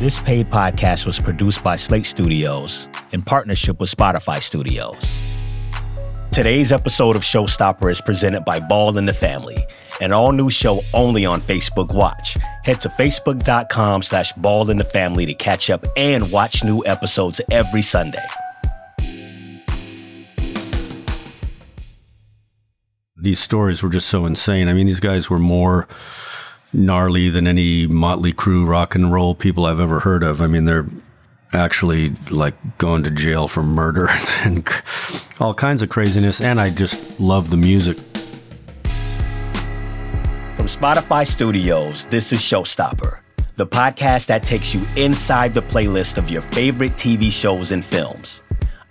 This paid podcast was produced by Slate Studios in partnership with Spotify Studios. Today's episode of Showstopper is presented by Ball in the Family, an all-new show only on Facebook Watch. Head to facebook.com slash ball in the family to catch up and watch new episodes every Sunday. these stories were just so insane. I mean, these guys were more gnarly than any Motley Crue rock and roll people I've ever heard of. I mean, they're actually like going to jail for murder and all kinds of craziness. And I just love the music. From Spotify Studios, this is Showstopper, the podcast that takes you inside the playlist of your favorite TV shows and films.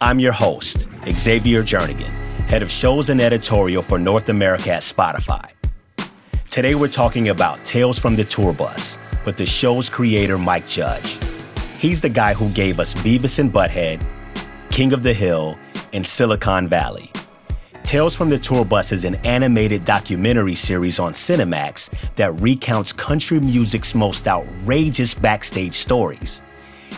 I'm your host, Xavier Jernigan head of shows and editorial for North America at Spotify. Today we're talking about Tales from the Tour Bus with the show's creator, Mike Judge. He's the guy who gave us Beavis and Butthead, King of the Hill, and Silicon Valley. Tales from the Tour Bus is an animated documentary series on Cinemax that recounts country music's most outrageous backstage stories.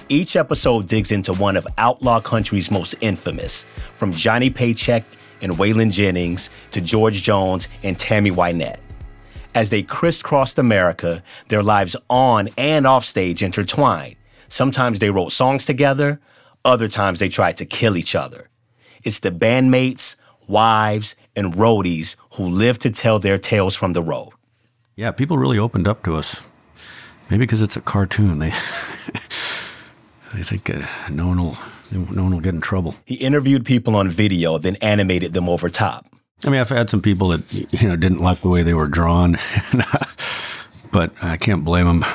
Each episode digs into one of outlaw country's most infamous, from Johnny Paycheck and Waylon Jennings to George Jones and Tammy Wynette. As they crisscrossed America, their lives on and off stage intertwined. Sometimes they wrote songs together, other times they tried to kill each other. It's the bandmates, wives, and roadies who live to tell their tales from the road. Yeah, people really opened up to us. Maybe because it's a cartoon. They, they think uh, no one will no one will get in trouble. He interviewed people on video, then animated them over top. I mean, I've had some people that you know didn't like the way they were drawn, but I can't blame them.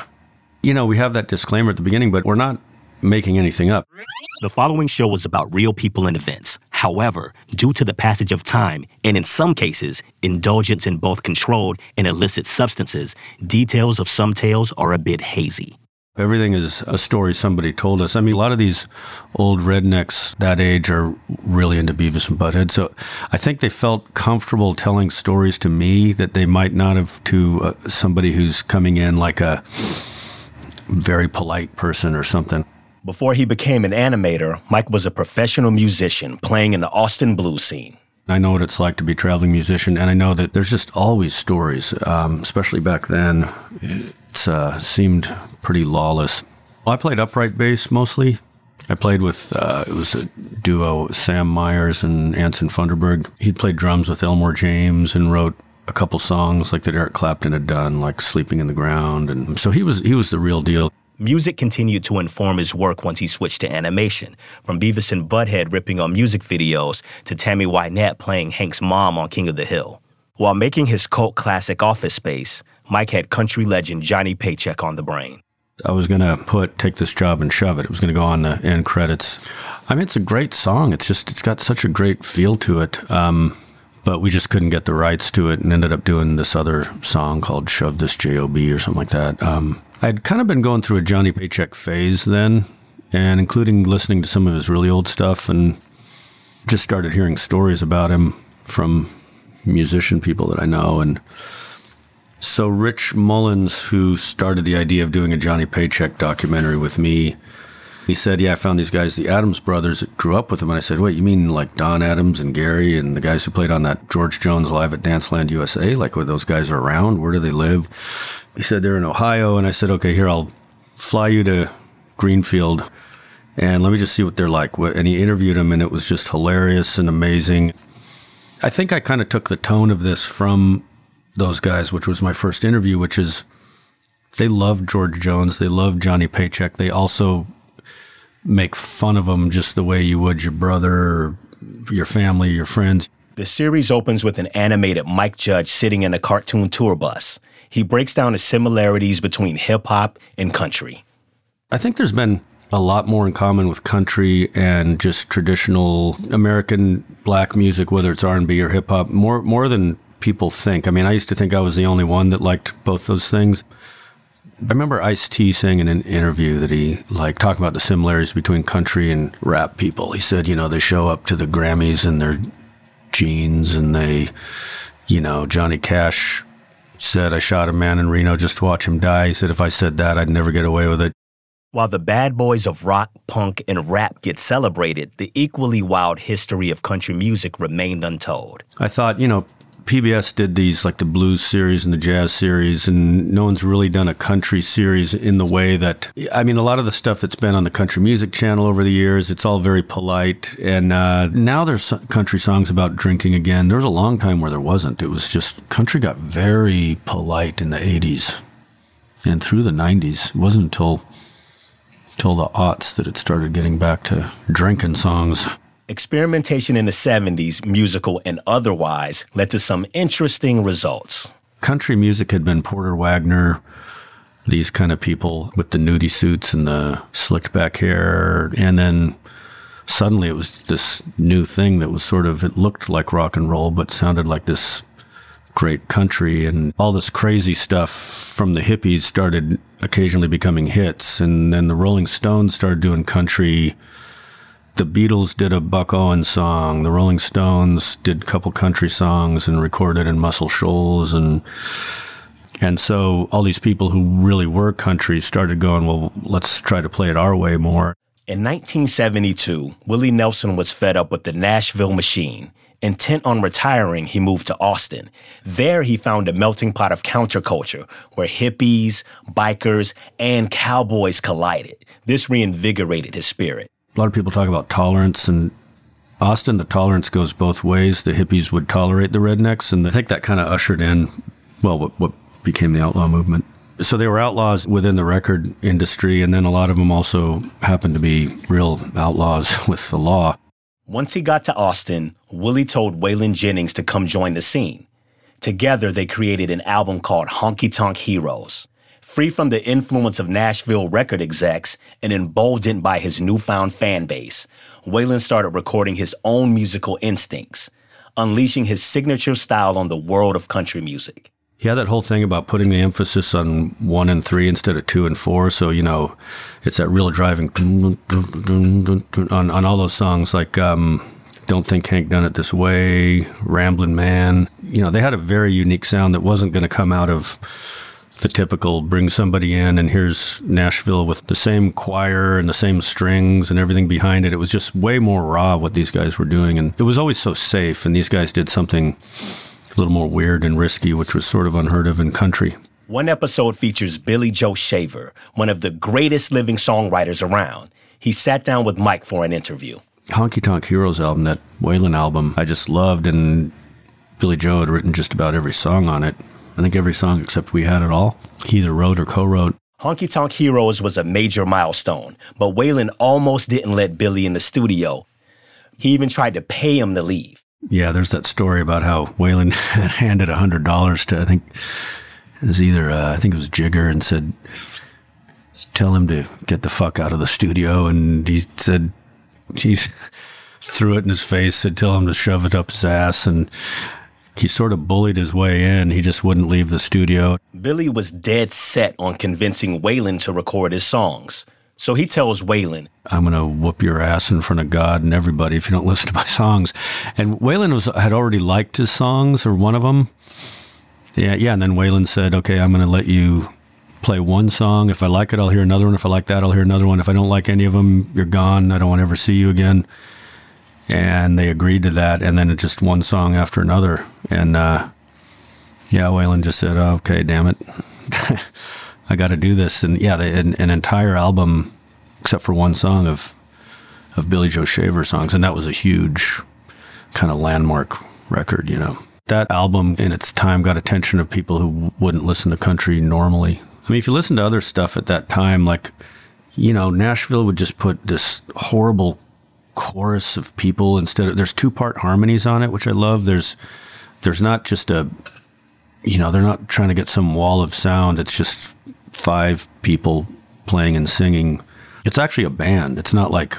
You know, we have that disclaimer at the beginning, but we're not making anything up. The following show was about real people and events. However, due to the passage of time, and in some cases, indulgence in both controlled and illicit substances, details of some tales are a bit hazy. Everything is a story somebody told us. I mean, a lot of these old rednecks that age are really into Beavis and Butthead. So I think they felt comfortable telling stories to me that they might not have to uh, somebody who's coming in like a very polite person or something. Before he became an animator, Mike was a professional musician playing in the Austin blues scene. I know what it's like to be a traveling musician, and I know that there's just always stories, um, especially back then uh, seemed pretty lawless. Well, I played upright bass mostly. I played with uh, it was a duo, Sam Myers and Anson Funderburgh. He played drums with Elmore James and wrote a couple songs like that Eric Clapton had done, like "Sleeping in the Ground," and so he was he was the real deal. Music continued to inform his work once he switched to animation, from Beavis and Butthead ripping on music videos to Tammy Wynette playing Hank's mom on King of the Hill. While making his cult classic Office Space, Mike had country legend Johnny Paycheck on the brain. I was to put Take This Job and Shove It. It was to go on the end credits. I mean, it's a great song. It's just, it's got such a great feel to it. Um, but we just couldn't get the rights to it and ended up doing this other song called Shove This JOB or something like that. Um, I'd kind of been going through a Johnny Paycheck phase then, and including listening to some of his really old stuff and just started hearing stories about him from musician people that I know. And so Rich Mullins, who started the idea of doing a Johnny Paycheck documentary with me, he said, "Yeah, I found these guys, the Adams brothers, grew up with him." And I said, "Wait, you mean like Don Adams and Gary and the guys who played on that George Jones Live at Dancetown USA? Like, where those guys are around? Where do they live?" He said they're in Ohio, and I said, "Okay, here I'll fly you to Greenfield." And let me just see what they're like. And he interviewed them, and it was just hilarious and amazing. I think I kind of took the tone of this from those guys, which was my first interview, which is they love George Jones. They love Johnny Paycheck. They also make fun of them just the way you would your brother or your family, your friends. The series opens with an animated Mike Judge sitting in a cartoon tour bus. He breaks down the similarities between hip hop and country. I think there's been a lot more in common with country and just traditional American black music, whether it's R&B or hip hop, more more than people think. I mean, I used to think I was the only one that liked both those things. I remember Ice T saying in an interview that he like talking about the similarities between country and rap people. He said, you know, they show up to the Grammys in their jeans and they, you know, Johnny Cash said, I shot a man in Reno just to watch him die. He said, if I said that, I'd never get away with it. While the bad boys of rock, punk, and rap get celebrated, the equally wild history of country music remained untold. I thought, you know, PBS did these like the blues series and the jazz series, and no one's really done a country series in the way that I mean, a lot of the stuff that's been on the country music channel over the years, it's all very polite. And uh, now there's country songs about drinking again. There was a long time where there wasn't. It was just country got very polite in the 80s and through the 90s. It wasn't until until the aughts that it started getting back to drinking songs. Experimentation in the 70s, musical and otherwise, led to some interesting results. Country music had been Porter Wagoner, these kind of people with the nudie suits and the slicked back hair. And then suddenly it was this new thing that was sort of, it looked like rock and roll, but sounded like this great country. And all this crazy stuff from the hippies started occasionally becoming hits. And then the Rolling Stones started doing country the Beatles did a Buck Owens song. The Rolling Stones did a couple country songs and recorded in Muscle Shoals and and so all these people who really were country started going, well, let's try to play it our way more. In 1972, Willie Nelson was fed up with the Nashville machine. Intent on retiring, he moved to Austin. There, he found a melting pot of counterculture where hippies, bikers, and cowboys collided. This reinvigorated his spirit a lot of people talk about tolerance and Austin, the tolerance goes both ways. The hippies would tolerate the rednecks, and I think that kind of ushered in, well, what, what became the outlaw movement. So they were outlaws within the record industry, and then a lot of them also happened to be real outlaws with the law. Once he got to Austin, Willie told Waylon Jennings to come join the scene. Together, they created an album called Honky Tonk Heroes. Free from the influence of Nashville record execs and emboldened by his newfound fan base, Waylon started recording his own musical instincts, unleashing his signature style on the world of country music. He had that whole thing about putting the emphasis on one and three instead of two and four. So, you know, it's that real driving on, on all those songs like um, Don't Think Hank Done It This Way, Ramblin' Man. You know, they had a very unique sound that wasn't going to come out of the typical bring somebody in and here's Nashville with the same choir and the same strings and everything behind it. It was just way more raw what these guys were doing. And it was always so safe. And these guys did something a little more weird and risky, which was sort of unheard of in country. One episode features Billy Joe Shaver, one of the greatest living songwriters around. He sat down with Mike for an interview. Honky Tonk Heroes album, that Waylon album, I just loved, and Billy Joe had written just about every song on it. I think every song except We Had It All, he either wrote or co wrote. Honky Tonk Heroes was a major milestone, but Waylon almost didn't let Billy in the studio. He even tried to pay him to leave. Yeah, there's that story about how Waylon handed $100 to, I think it was either, uh, I think it was Jigger, and said, tell him to get the fuck out of the studio. And he said, geez, threw it in his face, said, tell him to shove it up his ass. And he sort of bullied his way in. He just wouldn't leave the studio. Billy was dead set on convincing Waylon to record his songs. So he tells Waylon, I'm going to whoop your ass in front of God and everybody if you don't listen to my songs. And Waylon was, had already liked his songs, or one of them. Yeah, yeah. And then Waylon said, Okay, I'm going to let you play one song. If I like it, I'll hear another one. If I like that, I'll hear another one. If I don't like any of them, you're gone. I don't want to ever see you again and they agreed to that. And then it just one song after another. And uh, yeah, Waylon just said, oh, "Okay, damn it, I got to do this." And yeah, they, an, an, entire album, except for one song of of Billy Joe Shaver songs, and that was a huge kind of landmark record. You know, that album in its time got attention of people who wouldn't listen to country normally. I mean, if you listen to other stuff at that time, like you know, Nashville would just put this horrible chorus of people instead of there's two part harmonies on it, which I love. There's there's not just a you know, they're not trying to get some wall of sound. It's just five people playing and singing. It's actually a band. It's not like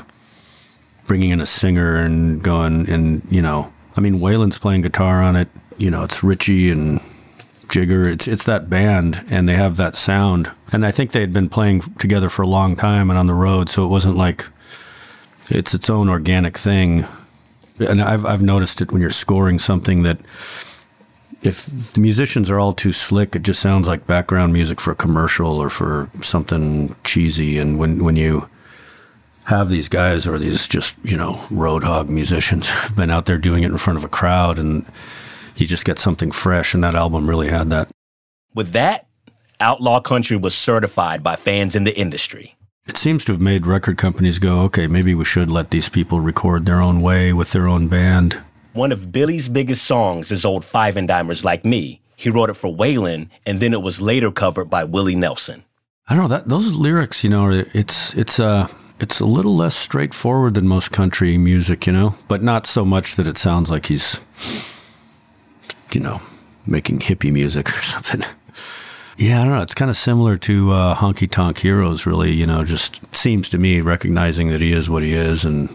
bringing in a singer and going and you know. I mean, Waylon's playing guitar on it. You know, it's Richie and Jigger. It's it's that band, and they have that sound. And I think they had been playing together for a long time and on the road, so it wasn't like it's its own organic thing. And I've I've noticed it when you're scoring something that if the musicians are all too slick, it just sounds like background music for a commercial or for something cheesy. And when when you have these guys or these just you know road hog musicians have been out there doing it in front of a crowd and you just get something fresh and that album really had that with that outlaw country was certified by fans in the industry it seems to have made record companies go okay maybe we should let these people record their own way with their own band. One of billy's biggest songs is old five and dimers like me. He wrote it for waylon and then it was later covered by willie nelson. I don't know that those lyrics you know it's it's uh it's a little less straightforward than most country music, you know, but not so much that it sounds like he's, you know, making hippie music or something. Yeah, I don't know. It's kind of similar to uh, Honky Tonk Heroes, really. You know, just seems to me recognizing that he is what he is and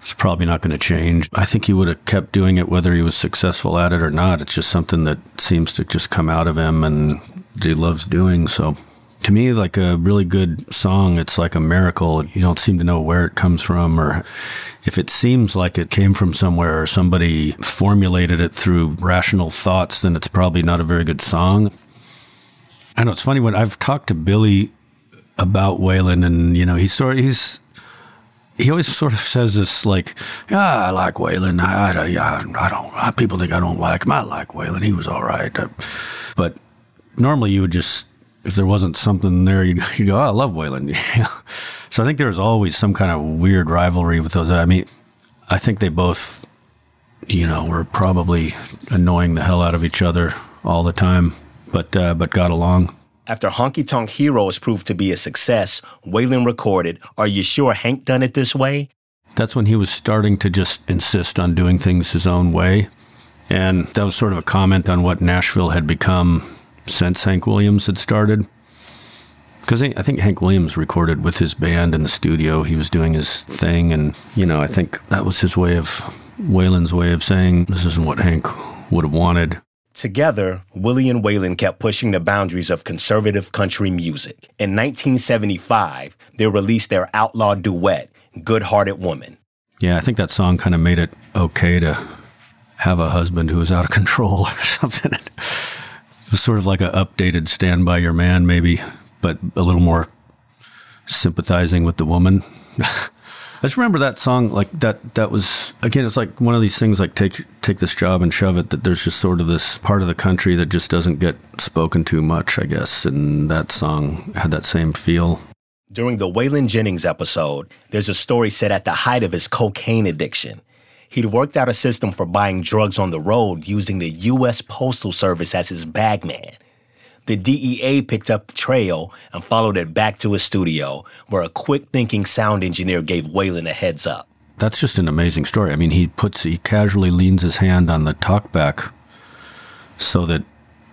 it's probably not going to change. I think he would have kept doing it whether he was successful at it or not. It's just something that seems to just come out of him and he loves doing. So to me like a really good song it's like a miracle you don't seem to know where it comes from or if it seems like it came from somewhere or somebody formulated it through rational thoughts then it's probably not a very good song i know it's funny when i've talked to billy about waylon and you know he's sort of he's he always sort of says this like, yeah, I like Waylon. I, I, I, I don't, people think I don't like him. I like Waylon. He was all right. Uh, but normally you would just if there wasn't something there, you'd, you'd go, oh, I love Waylon. So I think there was always some kind of weird rivalry with those. I mean, I think they both, you know, were probably annoying the hell out of each other all the time, but uh, but got along. After Honky Tonk Heroes proved to be a success, Waylon recorded Are You Sure Hank Done It This Way? That's when he was starting to just insist on doing things his own way. And that was sort of a comment on what Nashville had become since Hank Williams had started. Because I think Hank Williams recorded with his band in the studio. He was doing his thing. And, you know, I think that was his way of, Waylon's way of saying, this isn't what Hank would have wanted. Together, Willie and Waylon kept pushing the boundaries of conservative country music. In 1975, they released their outlaw duet, Good Hearted Woman. Yeah, I think that song kind of made it okay to have a husband who was out of control or something It was sort of like an updated Stand By Your Man, maybe, but a little more sympathizing with the woman. Just remember that song like that. That was again. It's like one of these things like take take this job and shove it. That there's just sort of this part of the country that just doesn't get spoken to much, I guess. And that song had that same feel. During the Waylon Jennings episode, there's a story set at the height of his cocaine addiction. He'd worked out a system for buying drugs on the road using the U.S. Postal Service as his bagman. The DEA picked up the trail and followed it back to his studio, where a quick thinking sound engineer gave Waylon a heads up. That's just an amazing story. I mean, he puts, he casually leans his hand on the talkback so that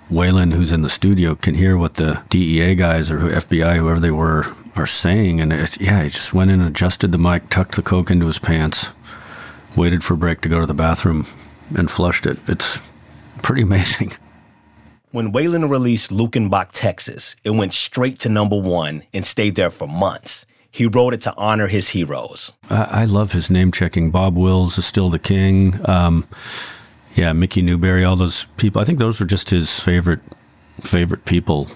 Waylon, who's in the studio, can hear what the DEA guys or FBI, whoever they were, are saying. And yeah, he just went in adjusted the mic, tucked the coke into his pants, waited for break to go to the bathroom, and flushed it. It's pretty amazing. When Waylon released Luckenbach, Texas, it went straight to number one and stayed there for months. He wrote it to honor his heroes. I, I love his name checking. Bob Wills is still the king. Um, yeah, Mickey Newbury, all those people. I think those were just his favorite favorite people.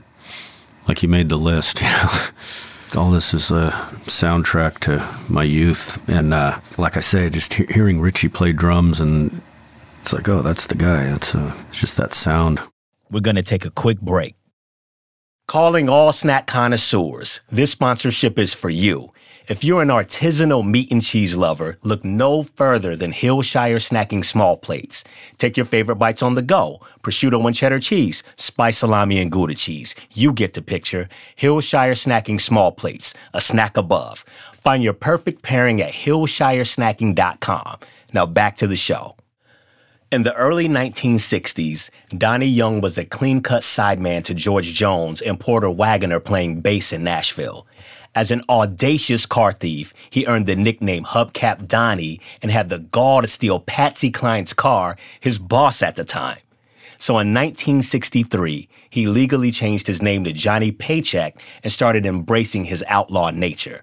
Like he made the list. all this is a soundtrack to my youth. And uh, like I say, just he- hearing Richie play drums and it's like, oh, that's the guy. Uh, it's just that sound. We're going to take a quick break. Calling all snack connoisseurs, this sponsorship is for you. If you're an artisanal meat and cheese lover, look no further than Hillshire Snacking Small Plates. Take your favorite bites on the go prosciutto and cheddar cheese, spice salami and Gouda cheese. You get the picture. Hillshire Snacking Small Plates, a snack above. Find your perfect pairing at hillshiresnacking.com. Now back to the show. In the early 1960s, Donnie Young was a clean cut sideman to George Jones and Porter Wagoner playing bass in Nashville. As an audacious car thief, he earned the nickname Hubcap Donnie and had the gall to steal Patsy Cline's car, his boss at the time. So in 1963, he legally changed his name to Johnny Paycheck and started embracing his outlaw nature.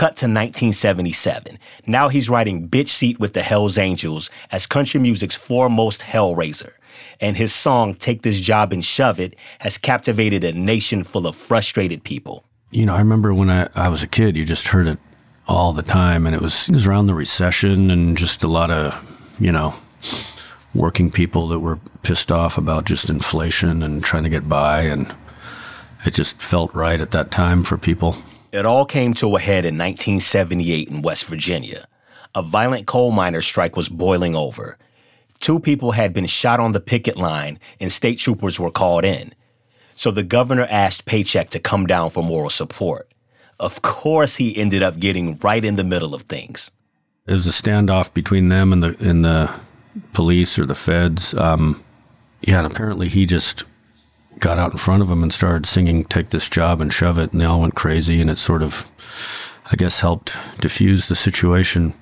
Cut to 1977. Now he's riding Bitch Seat with the Hells Angels as country music's foremost hellraiser. And his song, Take This Job and Shove It, has captivated a nation full of frustrated people. You know, I remember when I, I was a kid, you just heard it all the time, and it was, it was around the recession and just a lot of, you know, working people that were pissed off about just inflation and trying to get by. And it just felt right at that time for people. It all came to a head in 1978 in West Virginia. A violent coal miner strike was boiling over. Two people had been shot on the picket line, and state troopers were called in. So the governor asked Paycheck to come down for moral support. Of course, he ended up getting right in the middle of things. It was a standoff between them and the and the police or the feds. Um, yeah, and apparently he just got out in front of them and started singing "Take This Job and Shove It," and they all went crazy, and it sort of, I guess, helped diffuse the situation.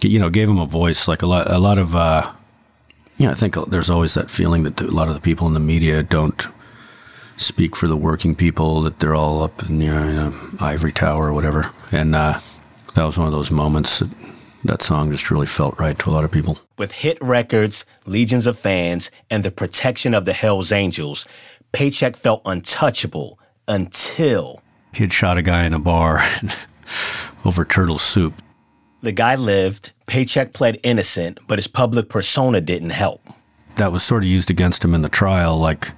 You know, gave them a voice. Like a lot, a lot of, uh, yeah, I think there's always that feeling that a lot of the people in the media don't speak for the working people. That they're all up in the you know, ivory tower or whatever, and uh, that was one of those moments. That, that song just really felt right to a lot of people. With hit records, legions of fans, and the protection of the Hells Angels, Paycheck felt untouchable until he had shot a guy in a bar over turtle soup. The guy lived, Paycheck pled innocent, but his public persona didn't help. That was sort of used against him in the trial, like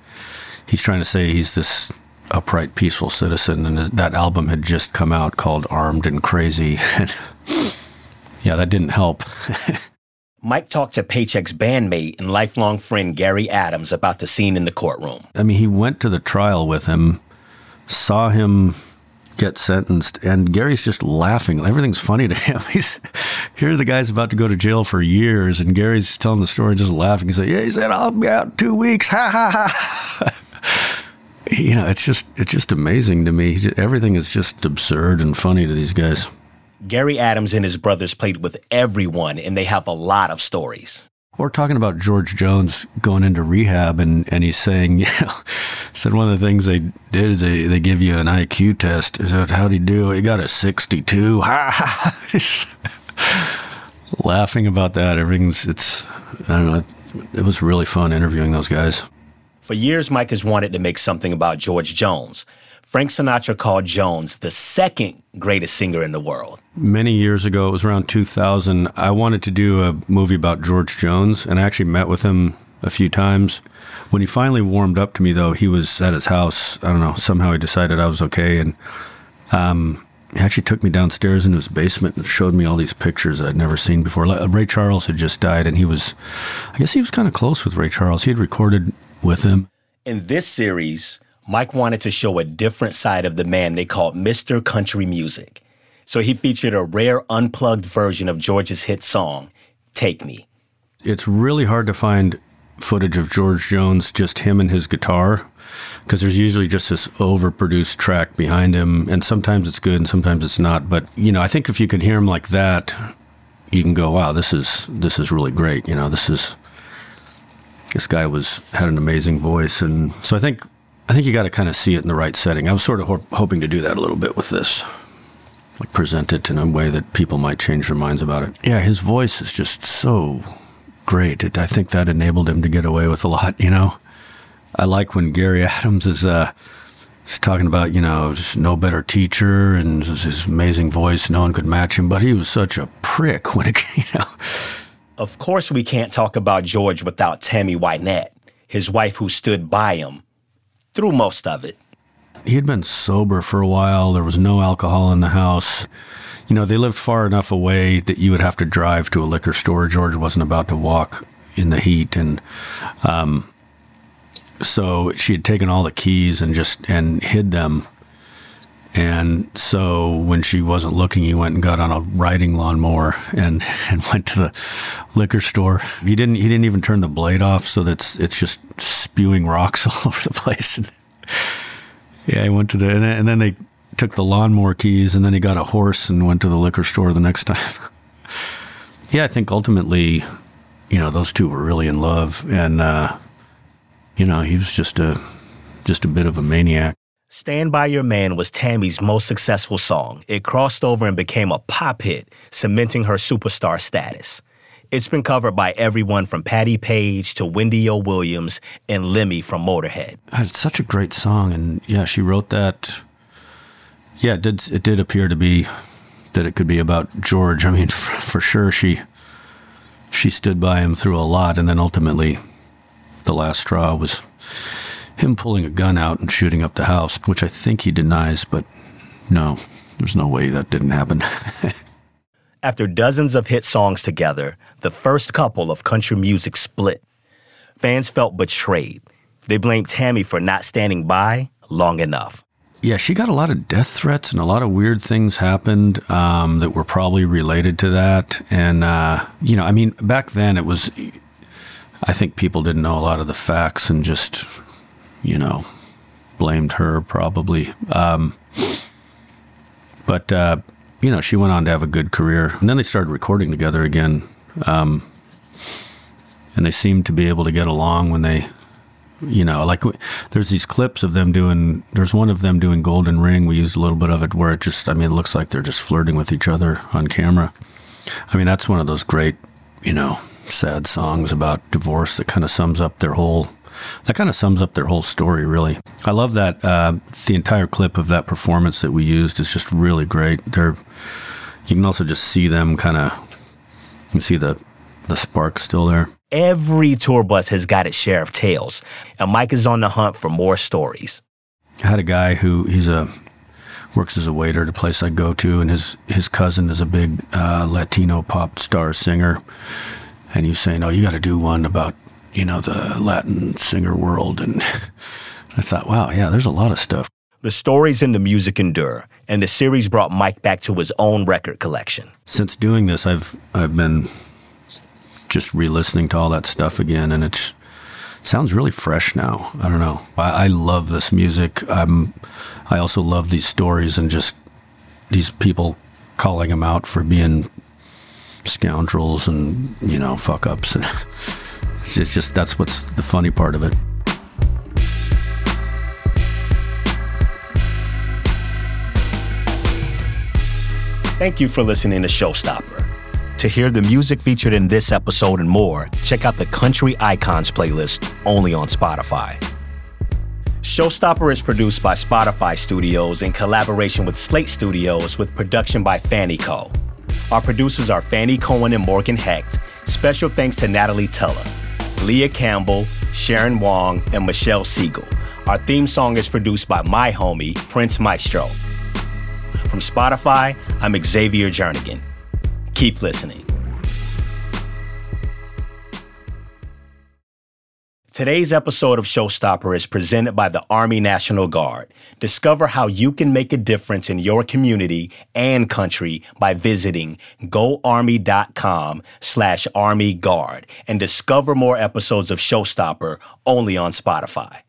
he's trying to say he's this upright, peaceful citizen, and that album had just come out called Armed and Crazy. yeah, that didn't help. Mike talked to Paycheck's bandmate and lifelong friend Gary Adams about the scene in the courtroom. I mean, he went to the trial with him, saw him get sentenced, and Gary's just laughing. Everything's funny to him. He's here. The guy's about to go to jail for years, and Gary's telling the story, just laughing. He said, "Yeah," he said, "I'll be out in two weeks." Ha ha ha. you know, it's just it's just amazing to me. Everything is just absurd and funny to these guys. Gary Adams and his brothers played with everyone, and they have a lot of stories. We're talking about George Jones going into rehab, and, and he's saying, you know, said one of the things they did is they, they give you an IQ test. He said, how'd he do? He got a 62. Ha! Laughing about that. Everything's, it's, I don't know, it was really fun interviewing those guys. For years, Mike has wanted to make something about George Jones. Frank Sinatra called Jones the second greatest singer in the world. Many years ago, it was around 2000, I wanted to do a movie about George Jones, and I actually met with him a few times. When he finally warmed up to me, though, he was at his house. I don't know, somehow he decided I was okay, and um, he actually took me downstairs in his basement and showed me all these pictures I'd never seen before. Ray Charles had just died, and he was, I guess he was kind of close with Ray Charles. He had recorded with him. In this series, Mike wanted to show a different side of the man they called Mr. Country Music. So he featured a rare unplugged version of George's hit song, Take Me. It's really hard to find footage of George Jones, just him and his guitar, because there's usually just this overproduced track behind him, and sometimes it's good and sometimes it's not. But you know, I think if you can hear him like that, you can go, "Wow, this is this is really great." You know, this is this guy was had an amazing voice, and so I think I think you got to kind of see it in the right setting. I was sort of ho- hoping to do that a little bit with this, like present it in a way that people might change their minds about it. Yeah, his voice is just so great. It, I think that enabled him to get away with a lot. You know, I like when Gary Adams is uh, is talking about you know just no better teacher and his amazing voice. No one could match him, but he was such a prick when it you know. Of course, we can't talk about George without Tammy Wynette, his wife who stood by him through most of it. He had been sober for a while. There was no alcohol in the house. You know, they lived far enough away that you would have to drive to a liquor store. George wasn't about to walk in the heat. And um, so she had taken all the keys and just and hid them And so when she wasn't looking, he went and got on a riding lawnmower and, and went to the liquor store. He didn't he didn't even turn the blade off so that's it's just spewing rocks all over the place. And yeah, he went to the and then, and then they took the lawnmower keys and then he got a horse and went to the liquor store the next time. yeah, I think ultimately, you know, those two were really in love and uh, you know, he was just a just a bit of a maniac. Stand By Your Man was Tammy's most successful song. It crossed over and became a pop hit, cementing her superstar status. It's been covered by everyone from Patti Page to Wendy O. Williams and Lemmy from Motorhead. It's such a great song, and yeah, she wrote that. Yeah, it did. It did appear to be that it could be about George. I mean, for, for sure, she she stood by him through a lot, and then ultimately, the last straw was him pulling a gun out and shooting up the house, which I think he denies, but no, there's no way that didn't happen. After dozens of hit songs together, the first couple of country music split. Fans felt betrayed. They blamed Tammy for not standing by long enough. Yeah, she got a lot of death threats and a lot of weird things happened um, that were probably related to that. And, uh, you know, I mean, back then it was, I think people didn't know a lot of the facts and just you know, blamed her probably. Um, but, uh, you know, she went on to have a good career. And then they started recording together again. Um, and they seemed to be able to get along when they, you know, like there's these clips of them doing, there's one of them doing Golden Ring. We used a little bit of it where it just, I mean, it looks like they're just flirting with each other on camera. I mean, that's one of those great, you know, sad songs about divorce that kind of sums up their whole that kind of sums up their whole story, really. I love that uh, the entire clip of that performance that we used is just really great. They're, you can also just see them kind of, you can see the, the spark still there. Every tour bus has got its share of tales, and Mike is on the hunt for more stories. I had a guy who he's a works as a waiter at a place I go to, and his his cousin is a big uh, Latino pop star singer, and he's saying, "Oh, you got to do one about you know, the Latin singer world. And I thought, wow, yeah, there's a lot of stuff. The stories in the music endure, and the series brought Mike back to his own record collection. Since doing this, I've I've been just re-listening to all that stuff again, and it's it sounds really fresh now. I don't know. I, I love this music. I'm I also love these stories and just these people calling them out for being scoundrels and you know fuck ups and It's just that's what's the funny part of it. Thank you for listening to Showstopper. To hear the music featured in this episode and more, check out the Country Icons playlist only on Spotify. Showstopper is produced by Spotify Studios in collaboration with Slate Studios with production by Fannie Co. Our producers are Fannie Cohen and Morgan Hecht. Special thanks to Natalie Teller. Leah Campbell, Sharon Wong, and Michelle Siegel. Our theme song is produced by my homie, Prince Maestro. From Spotify, I'm Xavier Jernigan. Keep listening. Today's episode of Showstopper is presented by the Army National Guard. Discover how you can make a difference in your community and country by visiting goarmy.com slash army guard and discover more episodes of Showstopper only on Spotify.